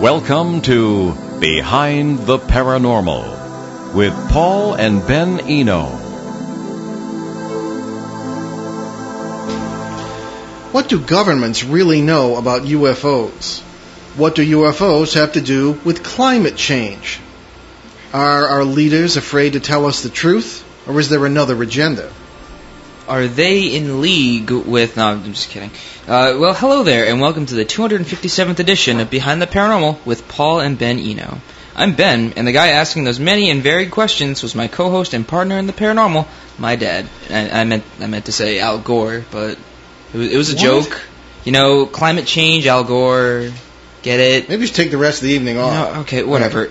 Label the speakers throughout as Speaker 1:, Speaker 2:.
Speaker 1: Welcome to Behind the Paranormal with Paul and Ben Eno.
Speaker 2: What do governments really know about UFOs? What do UFOs have to do with climate change? Are our leaders afraid to tell us the truth, or is there another agenda?
Speaker 3: Are they in league with? No, I'm just kidding. Uh, well, hello there, and welcome to the 257th edition of Behind the Paranormal with Paul and Ben Eno. I'm Ben, and the guy asking those many and varied questions was my co-host and partner in the paranormal, my dad. I, I meant I meant to say Al Gore, but it was, it was a
Speaker 2: What?
Speaker 3: joke. You know, climate change, Al Gore. Get it?
Speaker 2: Maybe just take the rest of the evening off.
Speaker 3: No, okay, whatever.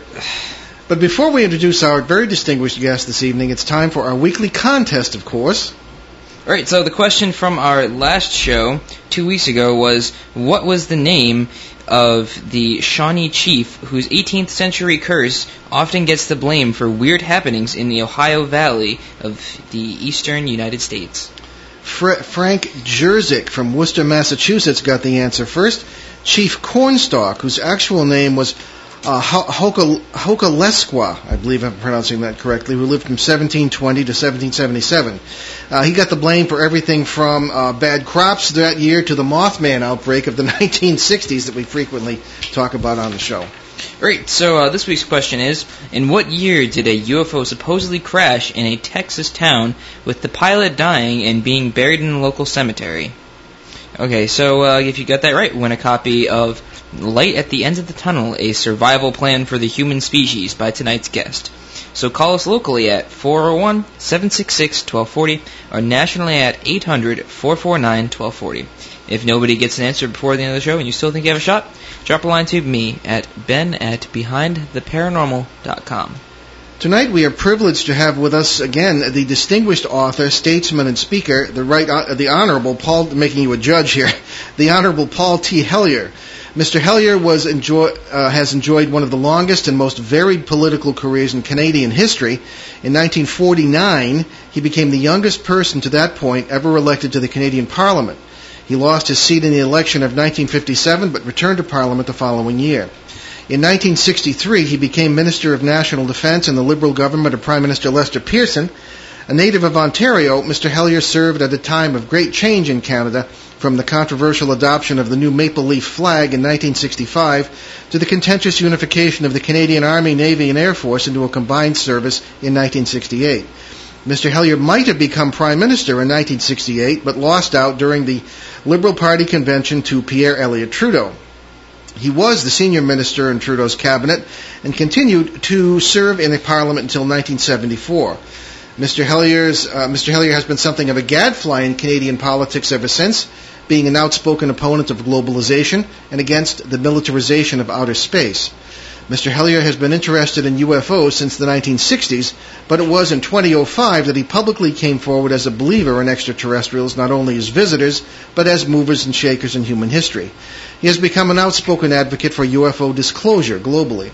Speaker 2: But before we introduce our very distinguished guest this evening, it's time for our weekly contest, of course.
Speaker 3: All right, so the question from our last show two weeks ago was, what was the name of the Shawnee chief whose 18th century curse often gets the blame for weird happenings in the Ohio Valley of the eastern United States?
Speaker 2: Fr- Frank Jerzik from Worcester, Massachusetts, got the answer first. Chief Cornstalk, whose actual name was uh, Hoka- Hokalesqua, I believe I'm pronouncing that correctly, who lived from 1720 to 1777. Uh, he got the blame for everything from uh, bad crops that year to the Mothman outbreak of the 1960s that we frequently talk about on the show.
Speaker 3: Right, so uh, this week's question is, in what year did a UFO supposedly crash in a Texas town with the pilot dying and being buried in a local cemetery? Okay, so uh, if you got that right, win a copy of Light at the End of the Tunnel, a survival plan for the human species by tonight's guest. So call us locally at 401-766-1240 or nationally at 800-449-1240. If nobody gets an answer before the end of the show and you still think you have a shot, drop a line to me at ben at behindtheparanormal.com.
Speaker 2: Tonight we are privileged to have with us again the distinguished author, statesman, and speaker, the right, uh, the Honorable Paul, making you a judge here, the Honorable Paul T. Hellyer. Mr. Hellyer was enjoy, uh, has enjoyed one of the longest and most varied political careers in Canadian history. In 1949, he became the youngest person to that point ever elected to the Canadian Parliament. He lost his seat in the election of 1957, but returned to Parliament the following year. In 1963, he became Minister of National Defence in the Liberal government of Prime Minister Lester Pearson. A native of Ontario, Mr. Hellyer served at a time of great change in Canada, from the controversial adoption of the new maple leaf flag in 1965 to the contentious unification of the Canadian Army, Navy, and Air Force into a combined service in 1968. Mr. Hellyer might have become Prime Minister in 1968, but lost out during the Liberal Party convention to Pierre Elliott Trudeau. He was the senior minister in Trudeau's cabinet and continued to serve in the parliament until 1974. Mr. Hellyer's, uh, Mr. Hellyer has been something of a gadfly in Canadian politics ever since, being an outspoken opponent of globalization and against the militarization of outer space. Mr. Hellyer has been interested in UFOs since the 1960s, but it was in 2005 that he publicly came forward as a believer in extraterrestrials not only as visitors, but as movers and shakers in human history. He has become an outspoken advocate for UFO disclosure globally.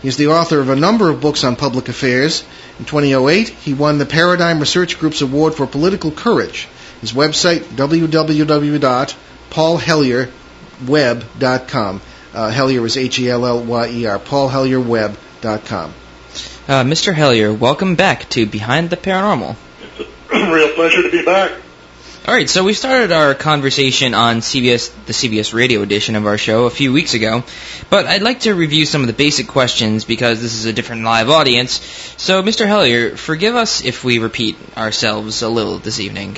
Speaker 2: He is the author of a number of books on public affairs. In 2008, he won the Paradigm Research Group's Award for Political Courage. His website, www.paulhellyerweb.com. Uh, Hellyer is H-E-L-L-Y-E-R, paulhellyerweb.com.
Speaker 3: Uh, Mr. Hellyer, welcome back to Behind the Paranormal.
Speaker 4: Real pleasure to be back.
Speaker 3: All right, so we started our conversation on CBS, the CBS radio edition of our show a few weeks ago, but I'd like to review some of the basic questions because this is a different live audience. So, Mr. Hellyer, forgive us if we repeat ourselves a little this evening.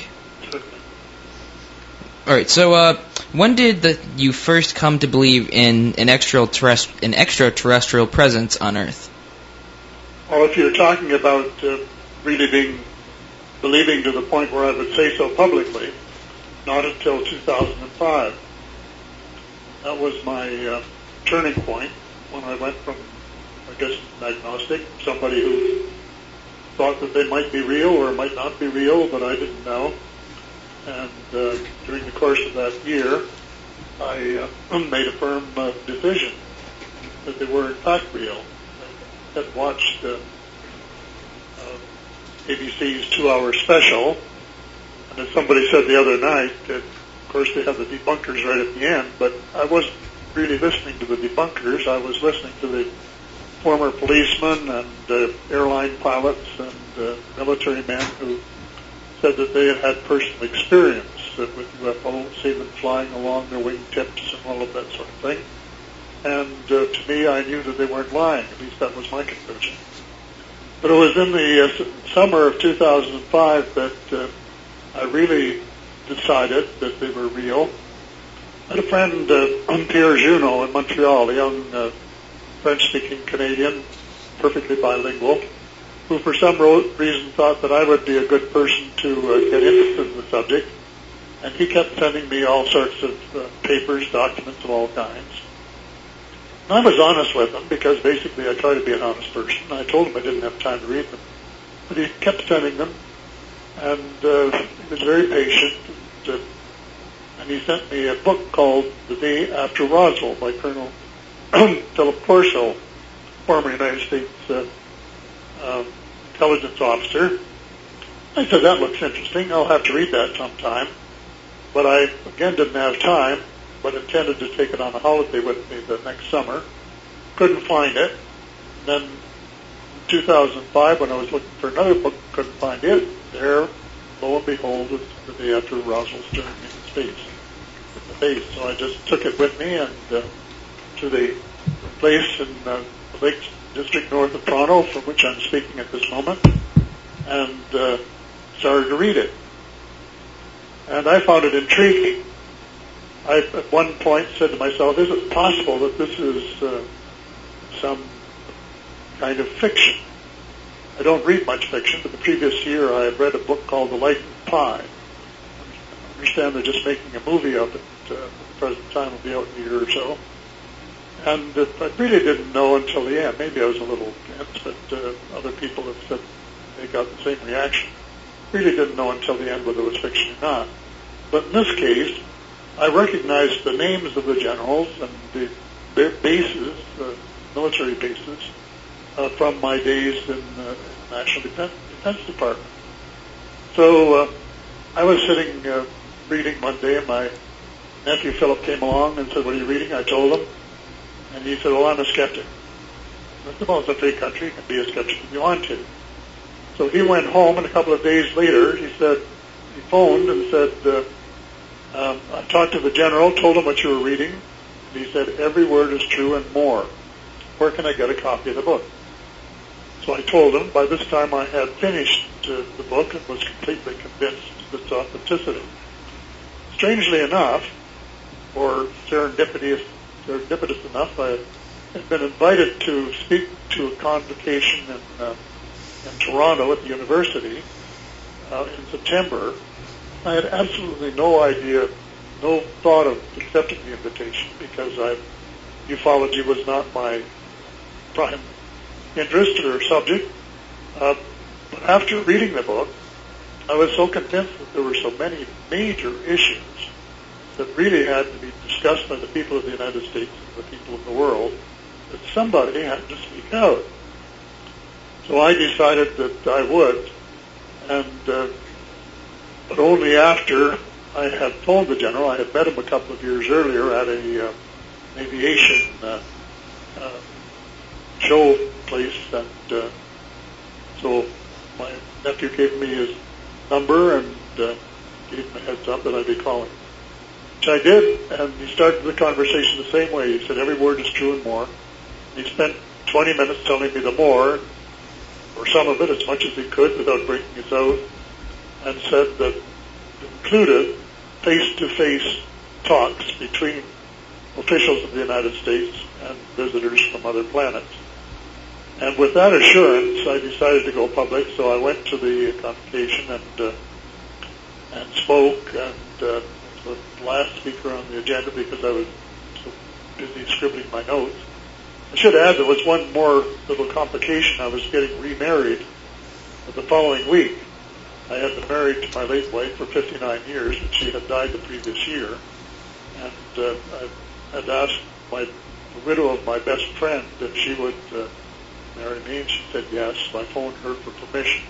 Speaker 3: All right, so uh, when did the, you first come to believe in an extraterrest- an extraterrestrial presence on Earth?
Speaker 4: Well, if you're talking about uh, really being believing to the point where I would say so publicly, not until 2005. That was my uh, turning point when I went from, I guess, agnostic, somebody who thought that they might be real or might not be real, but I didn't know. And uh, during the course of that year, I uh, made a firm uh, decision that they were in fact real. I had watched uh, uh, ABC's two-hour special, and as somebody said the other night, that of course they have the debunkers right at the end, but I wasn't really listening to the debunkers. I was listening to the former policemen and uh, airline pilots and uh, military men who said that they had had personal experience with UFOs, seen them flying along their wingtips and all of that sort of thing. And uh, to me, I knew that they weren't lying. At least that was my conclusion. But it was in the uh, summer of 2005 that uh, I really decided that they were real. I had a friend, uh, Pierre Junot in Montreal, a young uh, French-speaking Canadian, perfectly bilingual, who for some reason thought that I would be a good person to uh, get interested in the subject. And he kept sending me all sorts of uh, papers, documents of all kinds. And I was honest with him because basically I try to be an honest person. I told him I didn't have time to read them. But he kept sending them, and uh, he was very patient. And, uh, and he sent me a book called The Day After Roswell by Colonel Philip Corso, former United States uh, uh, intelligence officer. I said, that looks interesting. I'll have to read that sometime. But I, again, didn't have time but intended to take it on a holiday with me the next summer. Couldn't find it. Then 2005, when I was looking for another book, couldn't find it. There, lo and behold, it's the day after Roswell's journey in space, the base. So I just took it with me and uh, to the place in uh, the Lake District north of Toronto, from which I'm speaking at this moment, and uh, started to read it. And I found it intriguing I at one point said to myself, is it possible that this is uh, some kind of fiction? I don't read much fiction, but the previous year I had read a book called The Life of Pi. I understand they're just making a movie of it. Uh, at the present time will be out in a year or so. And uh, I really didn't know until the end. Maybe I was a little dense, but uh, other people have said they got the same reaction. Really didn't know until the end whether it was fiction or not. But in this case, I recognized the names of the generals and the, bases, uh, military bases, uh, from my days in uh, the National Defense, Defense Department. So uh, I was sitting uh, reading one day, and my nephew Philip came along and said, "What are you reading?" I told him, and he said, "Well, I'm a skeptic." I said, "Well, it's a free country; you can be a skeptic if you want to." So he went home, and a couple of days later, he said he phoned and said. Uh, um, I talked to the general, told him what you were reading, and he said, every word is true and more. Where can I get a copy of the book? So I told him, by this time I had finished uh, the book and was completely convinced of its authenticity. Strangely enough, or serendipitous, serendipitous enough, I had been invited to speak to a convocation in, uh, in Toronto at the university uh, in September I had absolutely no idea, no thought of accepting the invitation because I, ufology was not my prime interest or subject. Uh, but after reading the book, I was so convinced that there were so many major issues that really had to be discussed by the people of the United States and the people of the world that somebody had to speak out. So I decided that I would, and uh, but only after I had phoned the general. I had met him a couple of years earlier at a uh, aviation uh, uh, show place, and uh, so my nephew gave me his number and uh, gave him a heads up that I'd be calling. Which I did, and he started the conversation the same way. He said, every word is true and more. He spent 20 minutes telling me the more, or some of it, as much as he could without breaking his oath and said that included face-to-face talks between officials of the United States and visitors from other planets. And with that assurance, I decided to go public. So I went to the convocation and uh, and spoke and uh, last speaker on the agenda because I was so busy scribbling my notes. I should add there was one more little complication. I was getting remarried the following week, I had been married to my late wife for 59 years, and she had died the previous year. And uh, I had asked my the widow of my best friend if she would uh, marry me, and she said yes. So I phoned her for permission.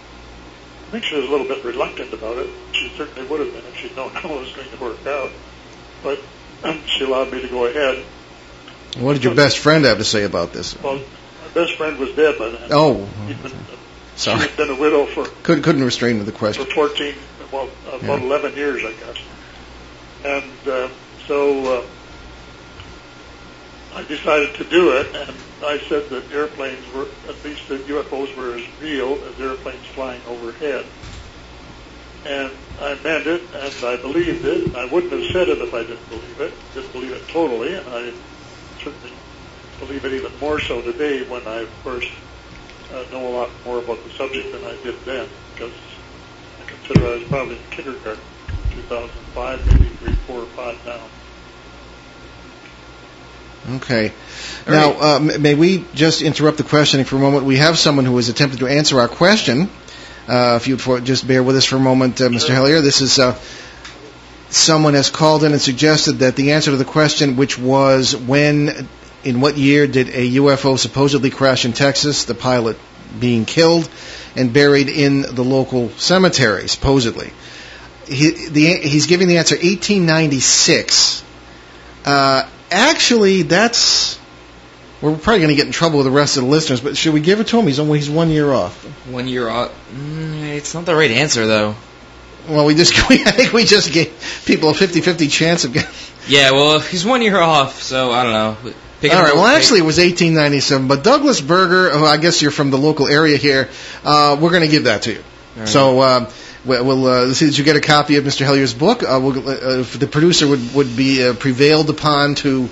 Speaker 4: I think she was a little bit reluctant about it. She certainly would have been if she'd known how it was going to work out. But she allowed me to go ahead.
Speaker 2: What did your best friend have to say about this?
Speaker 4: Well, my best friend was dead by then.
Speaker 2: Oh,
Speaker 4: He'd been,
Speaker 2: sorry.
Speaker 4: she'd been a widow for
Speaker 2: Couldn't couldn't restrain the question for
Speaker 4: 14, well, about
Speaker 2: Yeah.
Speaker 4: 11 years, I guess. And uh, so uh, I decided to do it, and I said that airplanes were, at least the UFOs were as real as airplanes flying overhead. And I meant it, and I believed it. I wouldn't have said it if I didn't believe it. Didn't believe it totally, and I certainly believe it even more so today when I first uh, know a lot more about the subject than I did then, because I consider I was probably in kindergarten, 2005, maybe three, four, or five now.
Speaker 2: Okay.
Speaker 3: All
Speaker 2: Now,
Speaker 3: right.
Speaker 2: uh, may we just interrupt the questioning for a moment? We have someone who has attempted to answer our question. Uh, if you'd for, just bear with us for a moment, uh, Mr.
Speaker 4: Sure.
Speaker 2: Hellyer. This is uh, someone has called in and suggested that the answer to the question, which was when, in what year did a UFO supposedly crash in Texas, the pilot being killed and buried in the local cemetery, supposedly. He, the, he's giving the answer 1896. Uh, actually, that's. We're probably going to get in trouble with the rest of the listeners, but should we give it to him? He's only he's one year off.
Speaker 3: One year off. Mm, it's not the right answer though.
Speaker 2: Well, we just we, I think we just gave people a 50-50 chance of getting.
Speaker 3: Yeah, well, he's one year off, so I don't know. Pick
Speaker 2: All right. Well,
Speaker 3: pick-
Speaker 2: actually, it was 1897, but Douglas Berger. Oh, I guess you're from the local area here. Uh, we're going to give that to you.
Speaker 3: Right.
Speaker 2: So. Uh, We'll, we'll uh, see that you get a copy of Mr. Hellyer's book. Uh, we'll, uh, if the producer would would be prevailed upon to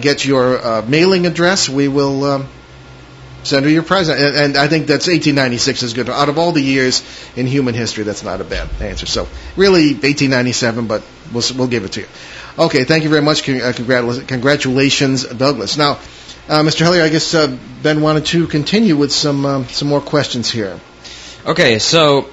Speaker 2: get your mailing address, we will um, send her your present. And, and I think that's 1896 is good. Out of all the years in human history, that's not a bad answer. So really 1897, but we'll we'll give it to you. Okay, thank you very much. Con- congratula- congratulations, Douglas. Now, uh, Mr. Hellyer, I guess uh, Ben wanted to continue with some um, some more questions here.
Speaker 3: Okay, so.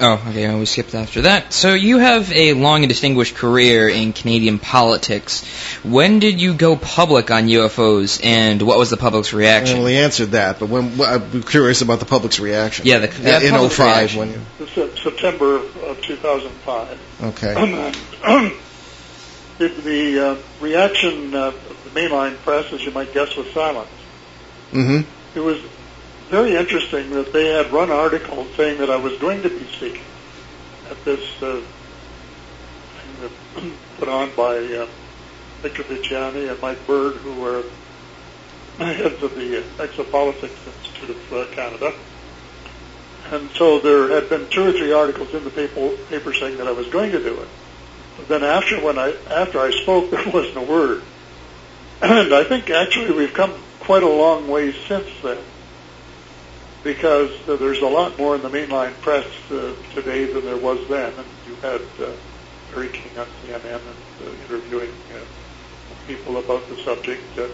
Speaker 3: Oh, okay, we skipped after that. So you have a long and distinguished career in Canadian politics. When did you go public on UFOs, and what was the public's reaction?
Speaker 2: Well, he answered that, but when, well, I'm curious about the public's reaction.
Speaker 3: Yeah, the- the
Speaker 2: in
Speaker 3: public's
Speaker 2: 05
Speaker 3: reaction.
Speaker 2: when you,
Speaker 4: September of 2005.
Speaker 2: okay.
Speaker 4: the the uh, reaction uh, of the mainline press, as you might guess, was silence.
Speaker 2: hmm
Speaker 4: It was very interesting that they had run articles saying that I was going to be speaking at this uh, thing put on by uh, Victor Viggiani and Mike Bird, who were heads of the Exopolitics Institute of uh, Canada. And so there had been two or three articles in the paper, paper saying that I was going to do it. But then after when I after I spoke, there wasn't a word. And I think actually we've come quite a long way since then, because uh, there's a lot more in the mainline press uh, today than there was then. And you had uh, Larry King on CNN and uh, interviewing uh, people about the subject. Uh, uh,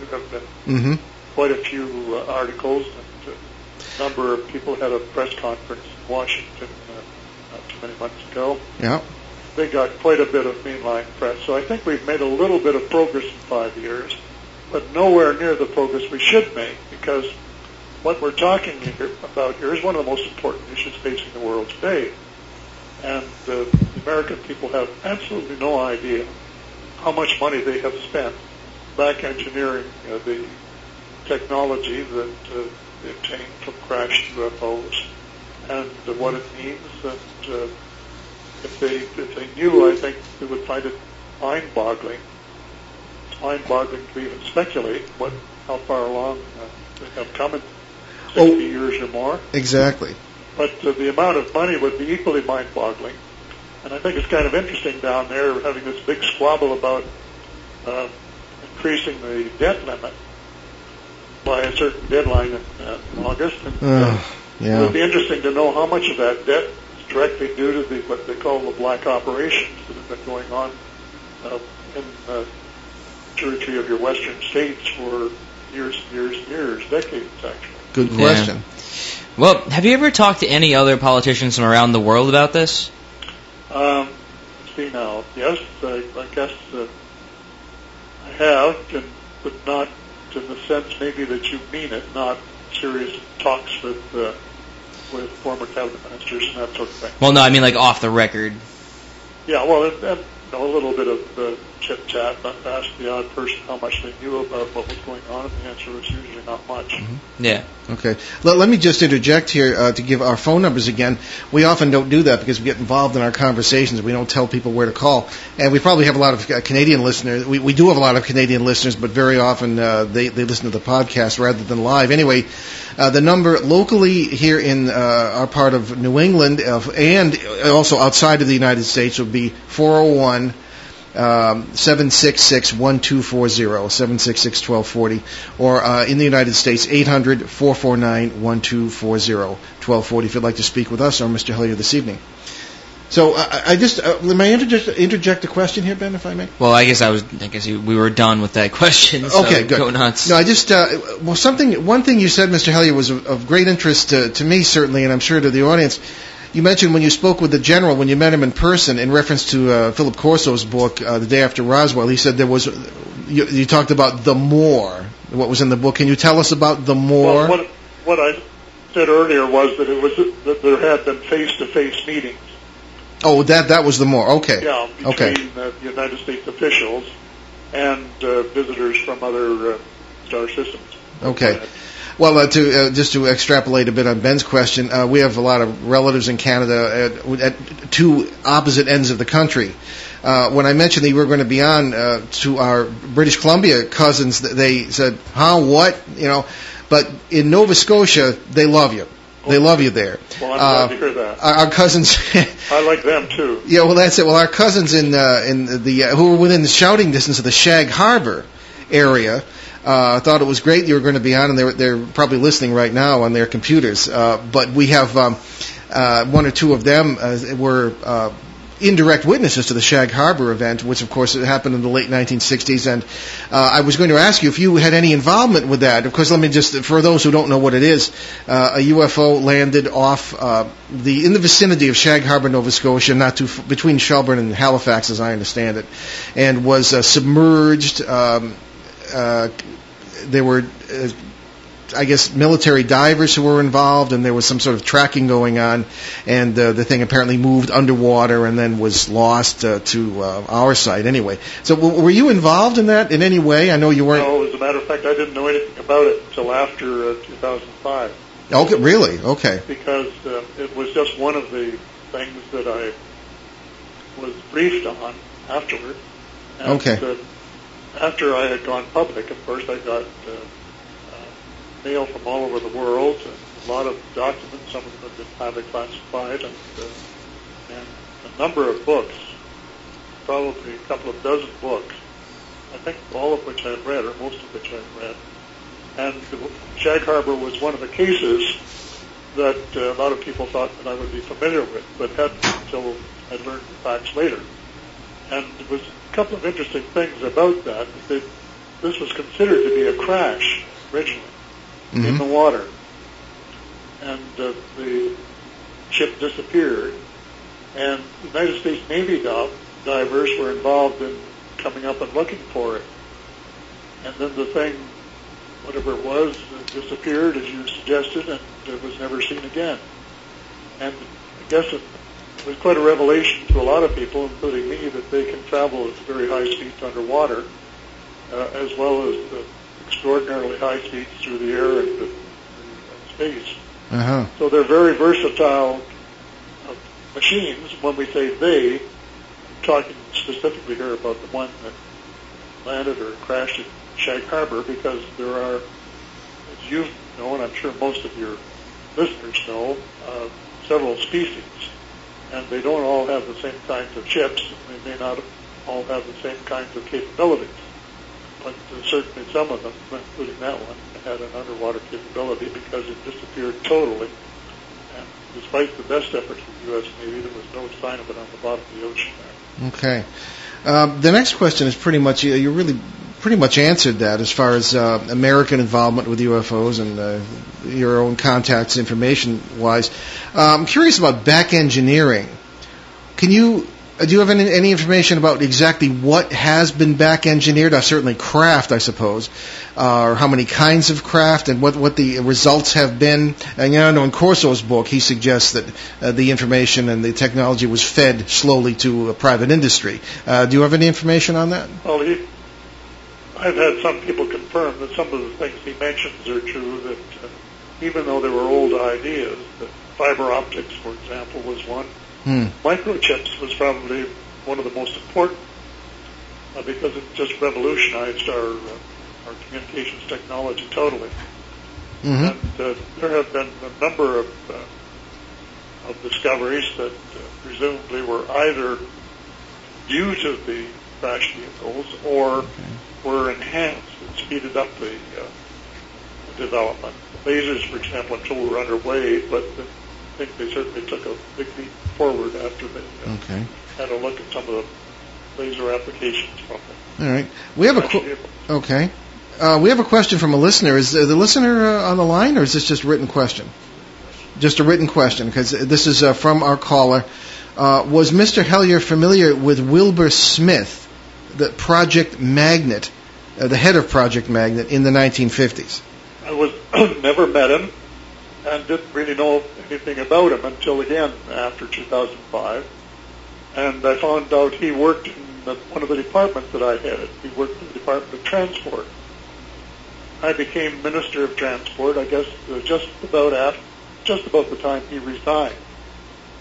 Speaker 4: there have been
Speaker 2: hmm
Speaker 4: quite a few uh, articles, and a number of people had a press conference in Washington uh, not too many months ago.
Speaker 2: Yeah.
Speaker 4: They got quite a bit of mainline press. So I think we've made a little bit of progress in five years, but nowhere near the progress we should make because what we're talking here about here is one of the most important issues facing the world today. And uh, the American people have absolutely no idea how much money they have spent back engineering the technology that uh, they obtained from crashed UFOs and uh, what it means. And uh, if they if they knew, I think they would find it mind-boggling. It's mind-boggling to even speculate what how far along uh, they have come 60
Speaker 2: Oh.
Speaker 4: years or more.
Speaker 2: Exactly.
Speaker 4: But uh, the amount of money would be equally mind-boggling. And I think it's kind of interesting down there having this big squabble about uh, increasing the debt limit by a certain deadline in, uh, in August. And, uh,
Speaker 2: Ugh,
Speaker 4: It would be interesting to know how much of that debt is directly due to the what they call the black operations that have been going on uh, in the three of your western states for years, and years, and years, decades actually.
Speaker 2: Good
Speaker 3: Yeah.
Speaker 2: question.
Speaker 3: Well, have you ever talked to any other politicians from around the world about this?
Speaker 4: Um, let's see now. Yes, I, I guess uh, I have, and, but not in the sense maybe that you mean it, not serious talks with uh, with former cabinet ministers and that sort of thing.
Speaker 3: Well, no, I mean like off the record.
Speaker 4: Yeah, well, and, and know, a little bit of uh, chit chat, but ask the odd person how much they knew about what was going on, and the answer was usually not much.
Speaker 3: Mm-hmm. Yeah.
Speaker 2: Okay. Let, let me just interject here uh, to give our phone numbers again. We often don't do that because we get involved in our conversations. We don't tell people where to call. And we probably have a lot of uh, Canadian listeners. We, we do have a lot of Canadian listeners, but very often uh, they, they listen to the podcast rather than live. Anyway, uh, the number locally here in uh, our part of New England and also outside of the United States would be 401 um, 766-1240, 766-1240, or uh, in the United States, 800-449-1240, 1240 if you'd like to speak with us or Mr. Hellyer this evening. So uh, I just uh, may I interject, interject a question here, Ben, if I may?
Speaker 3: Well, I guess I was. I guess we were done with that question. So
Speaker 2: okay, good.
Speaker 3: Go nuts.
Speaker 2: No, I just uh, well something. One thing you said, Mr. Hellyer, was of, of great interest to, to me certainly, and I'm sure to the audience you mentioned when you spoke with the general, when you met him in person, in reference to uh, Philip Corso's book, uh, The Day After Roswell, he said there was, you, you, talked about the more, what was in the book. Can you tell us about the more?
Speaker 4: Well, what, what I said earlier was that it was that there had been face-to-face meetings.
Speaker 2: Oh, that that was the more. Okay.
Speaker 4: Yeah, between
Speaker 2: okay.
Speaker 4: Uh, the United States officials and uh, visitors from other uh, star systems.
Speaker 2: Okay. Well, uh, to uh, just to extrapolate a bit on Ben's question, uh, we have a lot of relatives in Canada at, at two opposite ends of the country. Uh, when I mentioned that you were going to be on uh, to our British Columbia cousins, they said, "Huh? What? You know?" But in Nova Scotia, they love you. They love you there.
Speaker 4: Well, I'm glad to hear that.
Speaker 2: Our, our cousins.
Speaker 4: I like them too.
Speaker 2: Yeah, well, that's it. Well, our cousins in uh, in the uh, who were within the shouting distance of the Shag Harbor area uh, thought it was great you were going to be on, and they're, they're probably listening right now on their computers. Uh, but we have um, uh, one or two of them uh, were uh, indirect witnesses to the Shag Harbor event, which of course happened in the late 1960s. And uh, I was going to ask you if you had any involvement with that. Of course, let me just, for those who don't know what it is, uh, a UFO landed off uh, the in the vicinity of Shag Harbor, Nova Scotia, not too between Shelburne and Halifax, as I understand it, and was uh, submerged. Um, uh, there were, uh, I guess, military divers who were involved, and there was some sort of tracking going on, and uh, the thing apparently moved underwater and then was lost uh, to uh, our site anyway. So, w- were you involved in that in any way? I know you weren't.
Speaker 4: No, as a matter of fact, I didn't know anything about it until after uh, 2005.
Speaker 2: Okay, really? Okay.
Speaker 4: Because uh, it was just one of the things that I was briefed on afterward. And,
Speaker 2: okay.
Speaker 4: Uh, after I had gone public, of course, I got mail from all over the world, and a lot of documents. Some of them have been highly classified, and, uh, and a number of books, probably a couple of dozen books. I think all of which I've read, or most of which I've read. And Shag Harbor was one of the cases that uh, a lot of people thought that I would be familiar with, but hadn't until I learned the facts later. And it was a couple of interesting things about that. That this was considered to be a crash originally mm-hmm. in the water, and uh, the ship disappeared. And United States Navy divers were involved in coming up and looking for it. And then the thing, whatever it was, disappeared, as you suggested, and it was never seen again. And I guess it it was quite a revelation to a lot of people, including me, that they can travel at very high speeds underwater, uh, as well as the extraordinarily high speeds through the air and, space.
Speaker 2: Uh-huh.
Speaker 4: So they're very versatile uh, machines. When we say they, I'm talking specifically here about the one that landed or crashed at Shag Harbor, because there are, as you know, and I'm sure most of your listeners know, uh, several species and they don't all have the same kinds of chips. And They may not all have the same kinds of capabilities, but certainly some of them, including that one, had an underwater capability because it disappeared totally. And despite the best efforts of the U.S. Navy, there was no sign of it on the bottom of the ocean there.
Speaker 2: Okay. Um, the next question is pretty much you, really pretty much answered that as far as uh, American involvement with UFOs and uh, your own contacts information wise. Uh, I'm curious about back engineering. Can you do you have any, any information about exactly what has been back engineered? Uh, certainly craft, I suppose, uh, or how many kinds of craft and what, what the results have been. And you know, in Corso's book, he suggests that uh, the information and the technology was fed slowly to a private industry. Uh, do you have any information on that?
Speaker 4: Well, he, I've had some people confirm that some of the things he mentions are true. That uh, even though they were old ideas, that fiber optics, for example, was one
Speaker 2: Hmm.
Speaker 4: Microchips was probably one of the most important uh, because it just revolutionized our uh, our communications technology totally.
Speaker 2: Mm-hmm.
Speaker 4: And uh, there have been a number of uh, of discoveries that uh, presumably were either due to the crash vehicles or
Speaker 2: Okay.
Speaker 4: were enhanced and speeded up the uh, development. Lasers, for example, I'm told were underway, but I think they certainly took a big leap forward after they uh,
Speaker 2: Okay.
Speaker 4: had a look at some of the laser applications from
Speaker 2: All right. We have a qu- okay. Uh, we have a question from a listener. Is the listener uh, on the line, or is this just a written question? Just a written question, because this is uh, from our caller. Uh, was Mr. Hellyer familiar with Wilbur Smith, the Project Magnet, uh, the head of Project Magnet in the 1950s?
Speaker 4: I was never met him and didn't really know anything about him until again after 2005. And I found out he worked in the, one of the departments that I headed. He worked in the Department of Transport. I became Minister of Transport, I guess, uh, just about after, just about the time he resigned.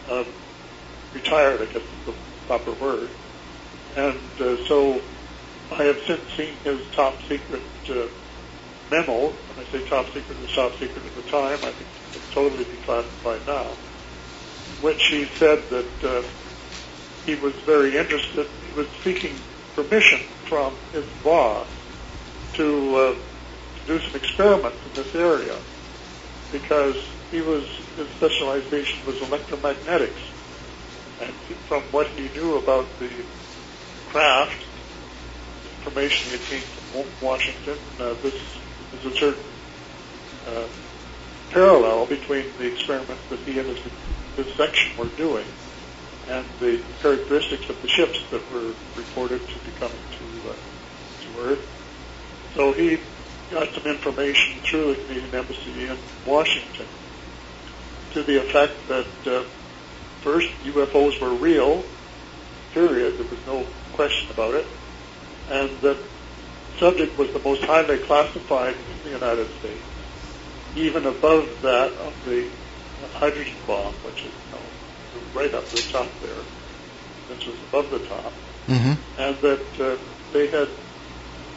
Speaker 4: Uh, retired, I guess is the proper word. And uh, so I have since seen his top secret uh, memo. When I say top secret, it was top secret at the time. I think it's totally declassified now. Which he said that uh, he was very interested. He was seeking permission from his boss to uh, do some experiments in this area because he was his specialization was electromagnetics, and from what he knew about the craft, information he had gained from Washington, uh, this is a certain uh, parallel between the experiments that he and his, his section were doing and the characteristics of the ships that were reported to be coming to, uh, to Earth. So he got some information through the Canadian Embassy in Washington to the effect that uh, first UFOs were real, period. There was no question about it, and that subject was the most highly classified in the United States, even above that of the hydrogen bomb, which is you know, right up the top there. This was above the top,
Speaker 2: Mm-hmm.
Speaker 4: and that uh, they had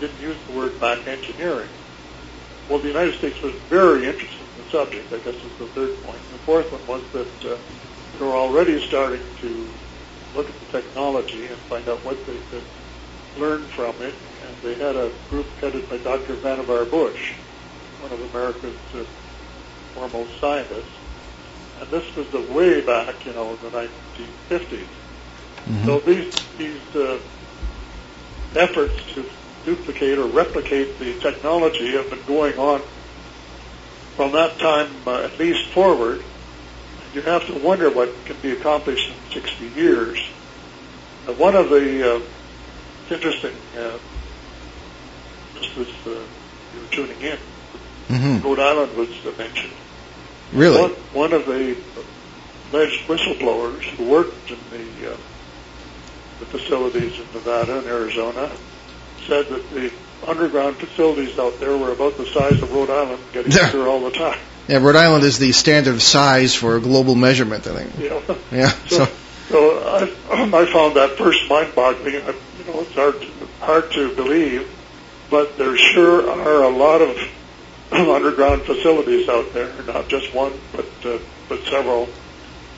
Speaker 4: didn't use the word back engineering. Well, the United States was very interested in the subject. I guess is the third point. The fourth one was that uh, they were already starting to look at the technology and find out what they could learn from it. And they had a group headed by Dr. Vannevar Bush, one of America's uh, foremost scientists. And this was the way back, you know, in the 1950s.
Speaker 2: Mm-hmm.
Speaker 4: So these these uh, efforts to duplicate or replicate the technology have been going on from that time uh, at least forward. You have to wonder what can be accomplished in 60 years. Uh, one of the uh, interesting. This was uh, you were tuning in.
Speaker 2: Mm-hmm.
Speaker 4: Rhode Island was mentioned.
Speaker 2: Really?
Speaker 4: One, one of the alleged whistleblowers who worked in the uh, the facilities in Nevada and Arizona said that the underground facilities out there were about the size of Rhode Island, getting
Speaker 2: Yeah.
Speaker 4: bigger all the time.
Speaker 2: Yeah, Rhode Island is the standard size for a global measurement, I think.
Speaker 4: Know?
Speaker 2: Yeah.
Speaker 4: So,
Speaker 2: So,
Speaker 4: so I, I found that first mind-boggling. I- You know, it's hard to, hard to believe, but there sure are a lot of underground facilities out there. Not just one, but uh, but several,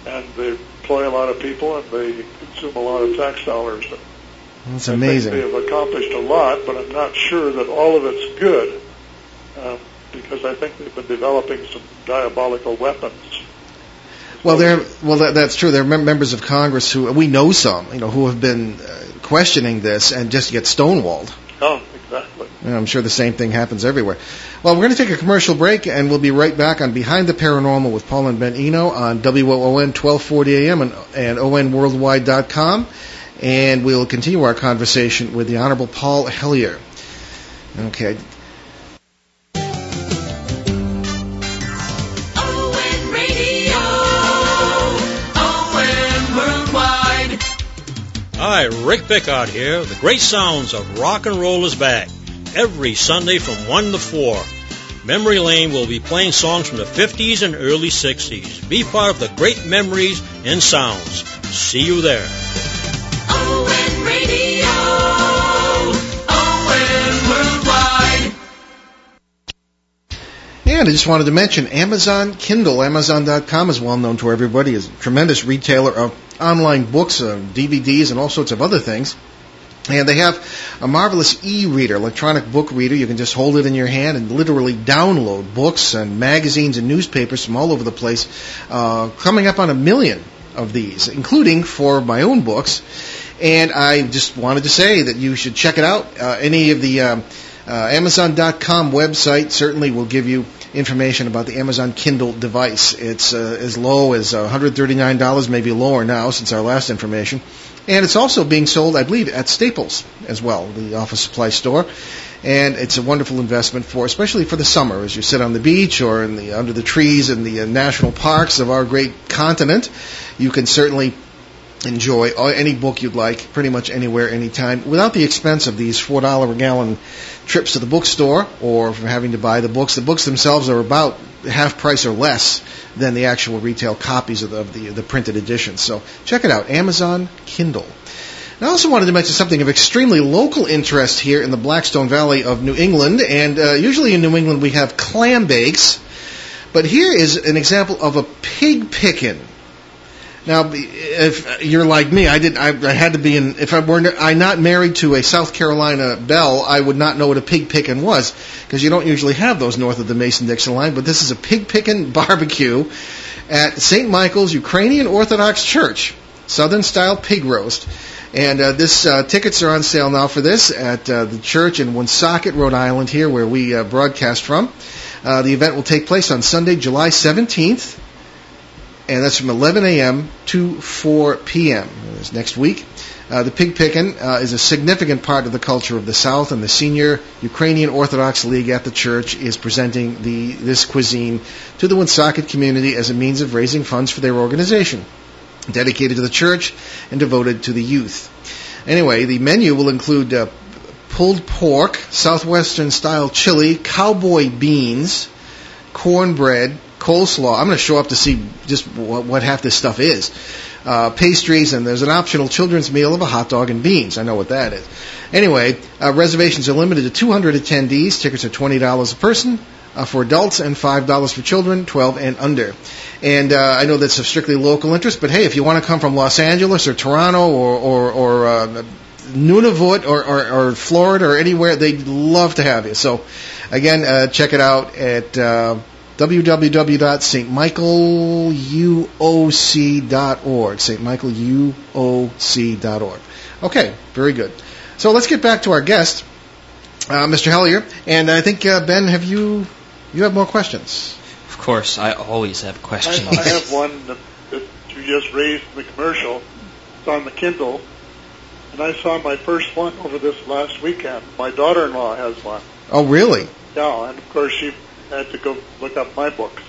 Speaker 4: and they employ a lot of people and they consume a lot of tax dollars.
Speaker 2: that's amazing.
Speaker 4: they have accomplished a lot, but I'm not sure that all of it's good. Um, because I think they've been developing some diabolical weapons.
Speaker 2: Well, there. Well, that, that's true. There are mem- members of Congress who we know some, you know, who have been uh, questioning this and just get stonewalled.
Speaker 4: Oh.
Speaker 2: I'm sure the same thing happens everywhere. Well, we're going to take a commercial break, and we'll be right back on Behind the Paranormal with Paul and Ben Eno on WOON 1240 AM and, and ONWorldwide.com. And we'll continue our conversation with the Honorable Paul Hellyer. Okay.
Speaker 5: ON Radio. ON Worldwide.
Speaker 6: Hi, Rick Pickard here. The great sounds of rock and roll is back every Sunday from 1 to 4. Memory Lane will be playing songs from the 50s and early 60s. Be part of the great memories and sounds. See you there.
Speaker 5: ON Radio. ON Worldwide.
Speaker 2: And I just wanted to mention Amazon Kindle. Amazon.com is well known to everybody as a tremendous retailer of online books, uh, DVDs, and all sorts of other things. And they have a marvelous e-reader, electronic book reader. You can just hold it in your hand and literally download books and magazines and newspapers from all over the place. Uh, coming up on a million of these, including for my own books. And I just wanted to say that you should check it out. Uh, any of the um, uh, Amazon.com website certainly will give you information about the Amazon Kindle device. It's uh, as low as $139, maybe lower now since our last information. And it's also being sold, I believe, at Staples as well, the office supply store. And it's a wonderful investment for, especially for the summer, as you sit on the beach or in the under the trees in the uh, national parks of our great continent. You can certainly enjoy any book you'd like, pretty much anywhere, anytime, without the expense of these four dollar a gallon trips to the bookstore or from having to buy the books. The books themselves are about half price or less than the actual retail copies of the, of the, the printed editions. So check it out, Amazon Kindle. And I also wanted to mention something of extremely local interest here in the Blackstone Valley of New England. And uh, usually in New England we have clam bakes, but here is an example of a pig pickin'. Now, if you're like me, I did. I, I had to be in. If I were I not married to a South Carolina belle, I would not know what a pig pickin' was because you don't usually have those north of the Mason-Dixon line. But this is a pig pickin' barbecue at St. Michael's Ukrainian Orthodox Church, Southern style pig roast. And uh, this uh, tickets are on sale now for this at uh, the church in Woonsocket, Rhode Island, here where we uh, broadcast from. Uh, the event will take place on Sunday, July 17th and that's from 11 a.m. to 4 p.m. It's next week. Uh, the pig picking uh, is a significant part of the culture of the South, and the senior Ukrainian Orthodox League at the church is presenting the this cuisine to the Woonsocket community as a means of raising funds for their organization, dedicated to the church and devoted to the youth. Anyway, the menu will include uh, pulled pork, southwestern style chili, cowboy beans, cornbread, coleslaw. I'm going to show up to see just what, what half this stuff is. Uh, pastries, and there's an optional children's meal of a hot dog and beans. I know what that is. Anyway, uh, reservations are limited to 200 attendees. Tickets are $20 a person uh, for adults and $5 for children, 12 and under. And uh, I know that's of strictly local interest, but hey, if you want to come from Los Angeles or Toronto or, or, or uh, Nunavut or, or, or Florida or anywhere, they'd love to have you. So, again, uh, check it out at uh, www.stmichaeluoc.org. stmichaeluoc.org. Okay, very good. So let's get back to our guest, uh, Mr. Hellyer. And I think, uh, Ben, have you you have more questions?
Speaker 3: Of course, I always have questions.
Speaker 4: I, I have one that, that you just raised in the commercial. It's on the Kindle. And I saw my first one over this last weekend. My daughter-in-law has one.
Speaker 2: Oh, really?
Speaker 4: Yeah, and of course she had to go look up my books.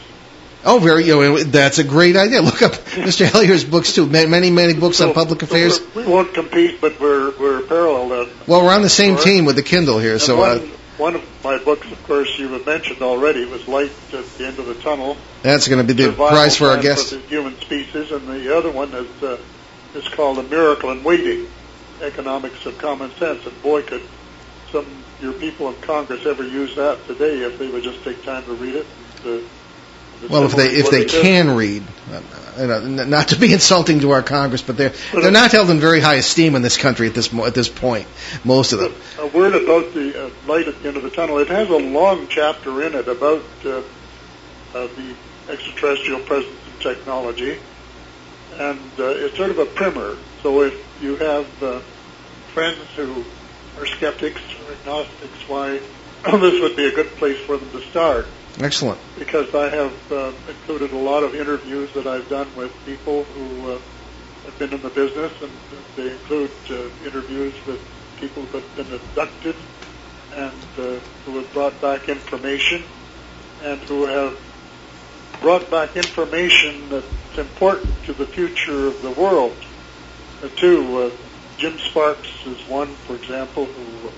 Speaker 2: Oh, very. You know, that's a great idea. Look up Mr. Hellyer's books too. Many, many books
Speaker 4: So-
Speaker 2: on public affairs.
Speaker 4: we're- we won't compete, but we're we're parallel. In,
Speaker 2: Well, we're on the same team with the Kindle here,
Speaker 4: And
Speaker 2: so
Speaker 4: one,
Speaker 2: uh,
Speaker 4: one of my books, of course, you have mentioned already, was Light at the End of the Tunnel.
Speaker 2: that's going to be the prize for our guest.
Speaker 4: the human species, and the other one is uh, is called A Miracle in Waiting: Economics of Common Sense. And boy, could some your people in Congress ever use that today if they would just take time to read it. Uh,
Speaker 2: Well, if they if they can read, uh, you know, not to be insulting to our Congress, but they're they're not held in very high esteem in this country at this at this point. Most of them.
Speaker 4: A word about the uh, light at the end of the tunnel. It has a long chapter in it about uh, uh, the extraterrestrial presence and technology, and uh, it's sort of a primer. So if you have uh, friends who are skeptics or agnostics, why this would be a good place for them to start.
Speaker 2: Excellent.
Speaker 4: Because I have uh, included a lot of interviews that I've done with people who uh, have been in the business, and they include uh, interviews with people who have been abducted and uh, who have brought back information and who have brought back information that's important to the future of the world. Uh, too, uh, Jim Sparks is one, for example, who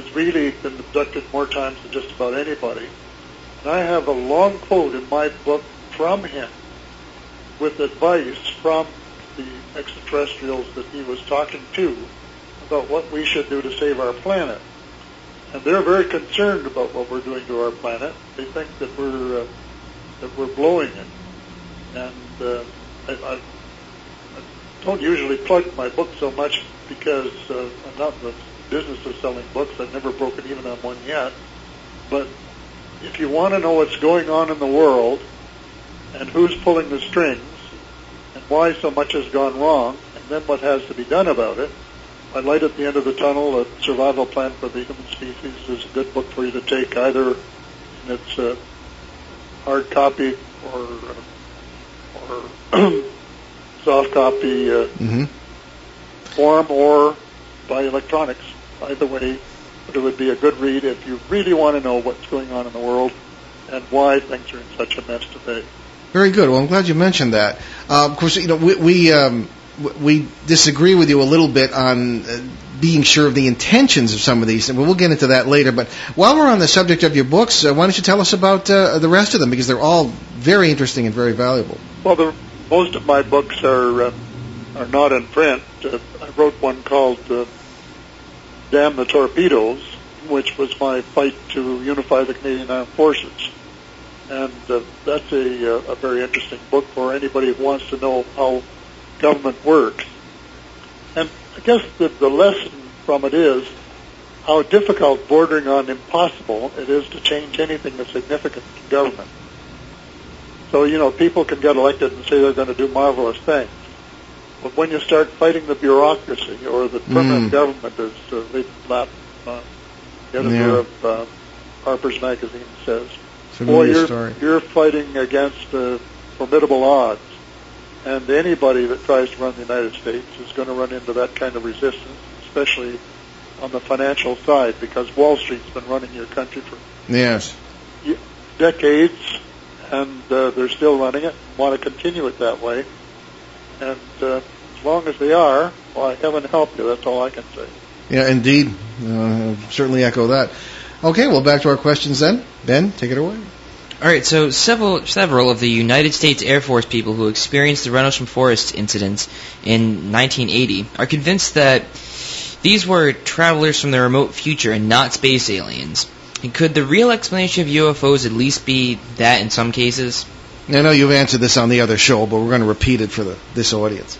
Speaker 4: has really been abducted more times than just about anybody. And I have a long quote in my book from him with advice from the extraterrestrials that he was talking to about what we should do to save our planet. And they're very concerned about what we're doing to our planet. They think that we're uh, that we're blowing it. And uh, I, I, I don't usually plug my book so much because uh, I'm not in the business of selling books. I've never broken even on one yet. But if you want to know what's going on in the world and who's pulling the strings and why so much has gone wrong and then what has to be done about it, My Light at the End of the Tunnel, A Survival Plan for the Human Species is a good book for you to take either in its uh, hard copy or uh, or soft copy uh,
Speaker 2: hmm
Speaker 4: form or by electronics. Either way, but it would be a good read if you really want to know what's going on in the world and why things are in such a mess today.
Speaker 2: Very good. Well, I'm glad you mentioned that. Uh, of course, you know we we, um, we disagree with you a little bit on uh, being sure of the intentions of some of these, and we'll get into that later. But while we're on the subject of your books, uh, why don't you tell us about uh, the rest of them because they're all very interesting and very valuable.
Speaker 4: Well, the, most of my books are uh, are not in print. Uh, I wrote one called uh, "Damn the Torpedoes," which was my fight to unify the Canadian Armed Forces, and uh, that's a, uh, a very interesting book for anybody who wants to know how government works. And I guess the, the lesson from it is how difficult, bordering on impossible, it is to change anything that's significant in government. So, you know, people can get elected and say they're going to do marvelous things. But when you start fighting the bureaucracy or the permanent
Speaker 2: Mm.
Speaker 4: government, as uh, Lapp, uh, the editor
Speaker 2: Yeah.
Speaker 4: of uh, Harper's Magazine says,
Speaker 2: Familiar
Speaker 4: you're,
Speaker 2: story.
Speaker 4: you're fighting against uh, formidable odds. And anybody that tries to run the United States is going to run into that kind of resistance, especially on the financial side, because Wall Street's been running your country for
Speaker 2: Yes.
Speaker 4: decades, and uh, they're still running it. and Want to continue it that way, and uh, as long as they are, why heaven help you. That's all I can say.
Speaker 2: Yeah, indeed. Uh, certainly echo that. Okay, well, back to our questions then. Ben, take it away.
Speaker 3: All right, so several several of the United States Air Force people who experienced the Rendlesham Forest incidents in 1980 are convinced that these were travelers from the remote future and not space aliens. And could the real explanation of UFOs at least be that in some cases?
Speaker 2: I know you've answered this on the other show, but we're going to repeat it for the, this audience.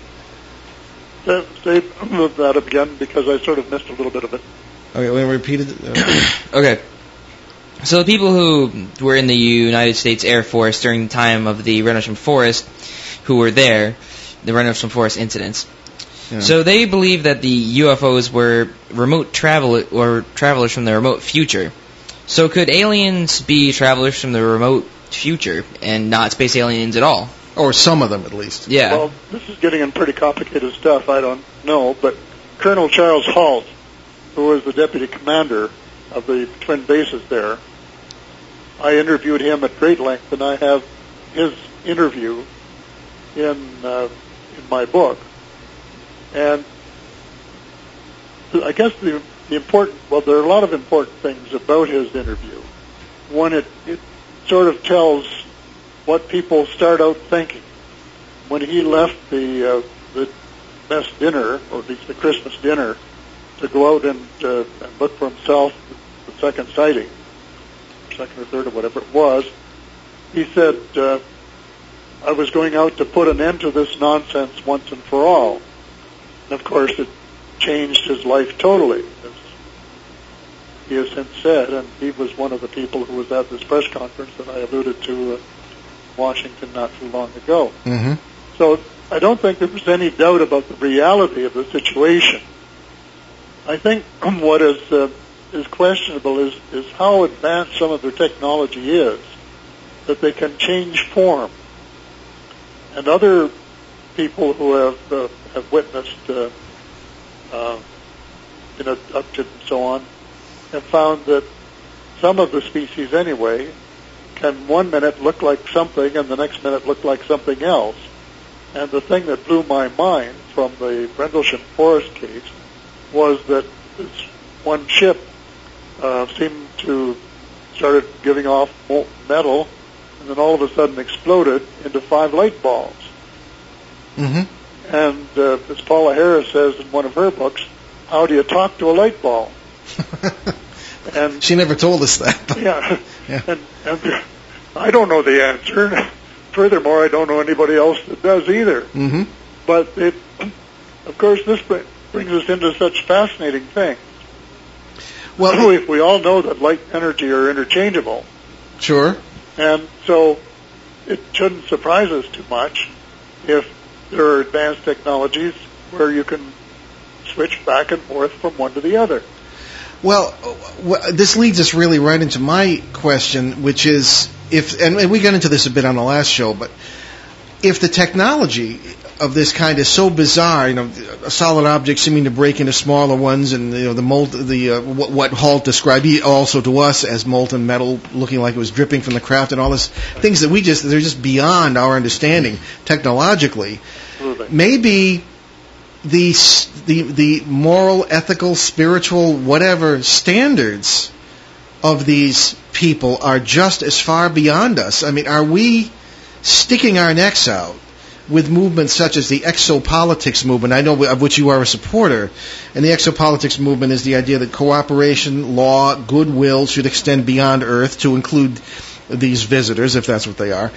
Speaker 4: Say, say that again because I sort of missed a little bit of it.
Speaker 2: Okay, we repeat it. Uh,
Speaker 3: Okay. So the people who were in the United States Air Force during the time of the Rendlesham Forest, who were there, the Rendlesham Forest incidents,
Speaker 2: yeah.
Speaker 3: So they believe that the UFOs were remote travel or travelers from the remote future. So could aliens be travelers from the remote future and not space aliens at all?
Speaker 2: or some of them at least.
Speaker 3: Yeah.
Speaker 4: Well, this is getting in pretty complicated stuff. I don't know, but Colonel Charles Halt, who was the deputy commander of the twin bases there, I interviewed him at great length, and I have his interview in uh, in my book. And I guess the the important well, there are a lot of important things about his interview. One, it it sort of tells what people start out thinking when he left the uh, the mess dinner, or at least the Christmas dinner, to go out and, uh, and look for himself the second sighting, second or third or whatever it was, he said, uh, "I was going out to put an end to this nonsense once and for all." And of course, it changed his life totally. He has since said, and he was one of the people who was at this press conference that I alluded to in Washington not too long ago.
Speaker 2: Mm-hmm.
Speaker 4: So I don't think there was any doubt about the reality of the situation. I think what is uh, is questionable is is how advanced some of their technology is that they can change form. And other people who have uh, have witnessed uh, uh, you know abduction and so on have found that some of the species anyway can one minute look like something and the next minute look like something else. And the thing that blew my mind from the Rendlesham Forest case was that this one ship uh, seemed to started giving off metal, and then all of a sudden exploded into five light balls.
Speaker 2: Mm-hmm.
Speaker 4: And uh, as Paola Harris says in one of her books, how do you talk to a light bulb? And
Speaker 2: she never told us that. but-
Speaker 4: yeah,
Speaker 2: Yeah.
Speaker 4: And, and I don't know the answer. Furthermore, I don't know anybody else that does either.
Speaker 2: Mhm.
Speaker 4: But it, of course, this brings us into such fascinating things.
Speaker 2: Well,
Speaker 4: we, we all know that light and energy are interchangeable,
Speaker 2: sure.
Speaker 4: and so it shouldn't surprise us too much if there are advanced technologies where you can switch back and forth from one to the other.
Speaker 2: Well, w- this leads us really right into my question, which is if, and we got into this a bit on the last show, but if the technology of this kind is so bizarre, you know, a solid object seeming to break into smaller ones, and you know the mold, the uh, what, what Halt described also to us as molten metal, looking like it was dripping from the craft, and all this things that we just they're just beyond our understanding technologically. Maybe the the the moral, ethical, spiritual, whatever standards of these people are just as far beyond us. I mean, are we sticking our necks out with movements such as the exopolitics movement? I know of which you are a supporter, and the exopolitics movement is the idea that cooperation, law, goodwill should extend beyond Earth to include these visitors, if that's what they are.